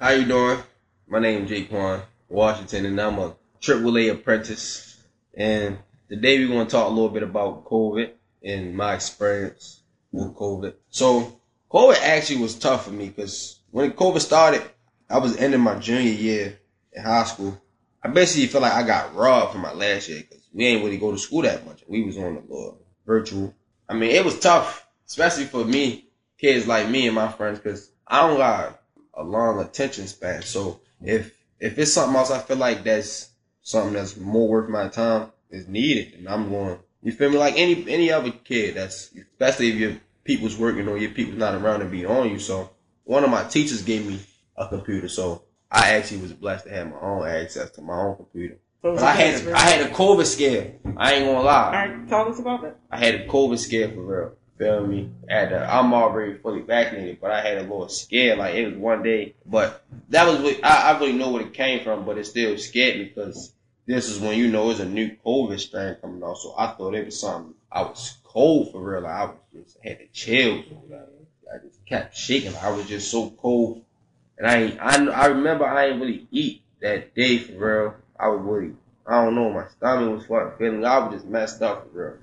How you doing? My name is Jay'Quan Washington, and I'm a AAA apprentice. And today we're going to talk a little bit about COVID and my experience with COVID. So COVID actually was tough for me because when COVID started, I was ending my junior year in high school. I basically felt like I got robbed from my last year because we ain't really go to school that much. We was on the virtual. I mean, it was tough, especially for me, kids like me and my friends, because I don't got a long attention span. So if if it's something else I feel like that's something that's more worth my time is needed, and I'm going. You feel me? Like any any other kid that's especially if your people's working or your people's not around to be on you. So one of my teachers gave me a computer, so I actually was blessed to have my own access to my own computer. But I had a, I had a COVID scare. I ain't gonna lie. right, tell us about it. I had a COVID scare for real. Feel me? I had a, I'm already fully vaccinated, but I had a little scare. Like it was one day, but that was what I, I really know where it came from, but it still scared me because this is when you know it's a new COVID strain coming out. So I thought it was something. I was cold for real. Like I was just had the chills. Like, I just kept shaking. I was just so cold, and I I I remember I ain't really eat that day for real. I was really I don't know. My stomach was fucking feeling. I was just messed up for real.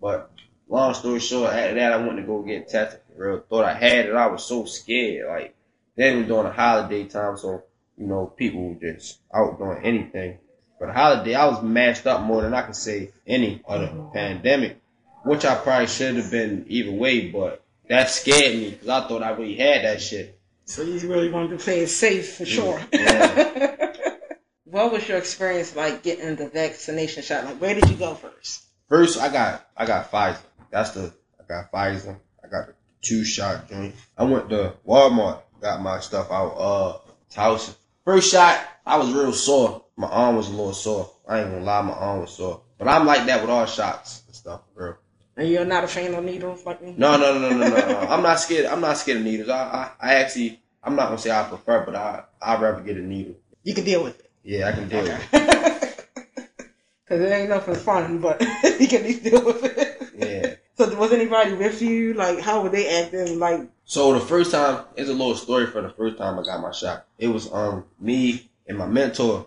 But long story short, after that, I went to go get tested for real. Thought I had it. I was so scared. Like, then it was during the holiday time, so, you know, people were just out doing anything. For the holiday, I was mashed up more than I could say any other pandemic, which I probably should have been either way, but that scared me because I thought I really had that shit. So you really wanted to play it safe for sure. Yeah. what was your experience like getting the vaccination shot? Like, where did you go first? First, I got I got Pfizer. That's the I got Pfizer. I got the two shot joint. I went to Walmart, got my stuff out. Uh, Towson. First shot, I was real sore. My arm was a little sore. I ain't gonna lie, my arm was sore. But I'm like that with all shots and stuff, bro. And you're not a fan of needles like me? No, no, no, no, no, no. I'm not scared. I'm not scared of needles. I, I, I actually, I'm not gonna say I prefer, but I, I'd rather get a needle. You can deal with it. Yeah, I can deal with it. Because it ain't nothing fun, but you can deal with it. Yeah. So was anybody with you? Like, how were they acting? Like, So the first time, it's a little story for the first time I got my shot. It was um me and my mentor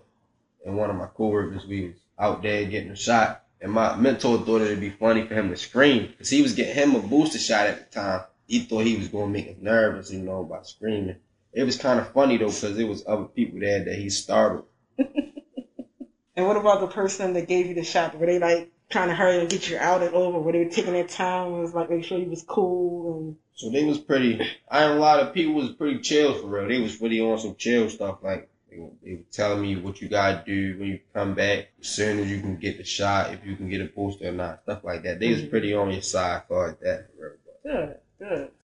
and one of my coworkers. We was out there getting a shot, and my mentor thought it'd be funny for him to scream because he was getting him a booster shot at the time. He thought he was gonna make us nervous, you know, by screaming. It was kind of funny though because it was other people there that he startled. and what about the person that gave you the shot? Were they like trying to hurry and get you out and over? Were they were taking their time? and Was like make sure you was cool and So they was pretty. I ain't a lot of people was pretty chill for real. They was really on some chill stuff. Like they, were- they were telling me what you gotta do when you come back, as soon as you can get the shot, if you can get a booster or not, stuff like that. They was Mhm. pretty on your side for that. For real. good.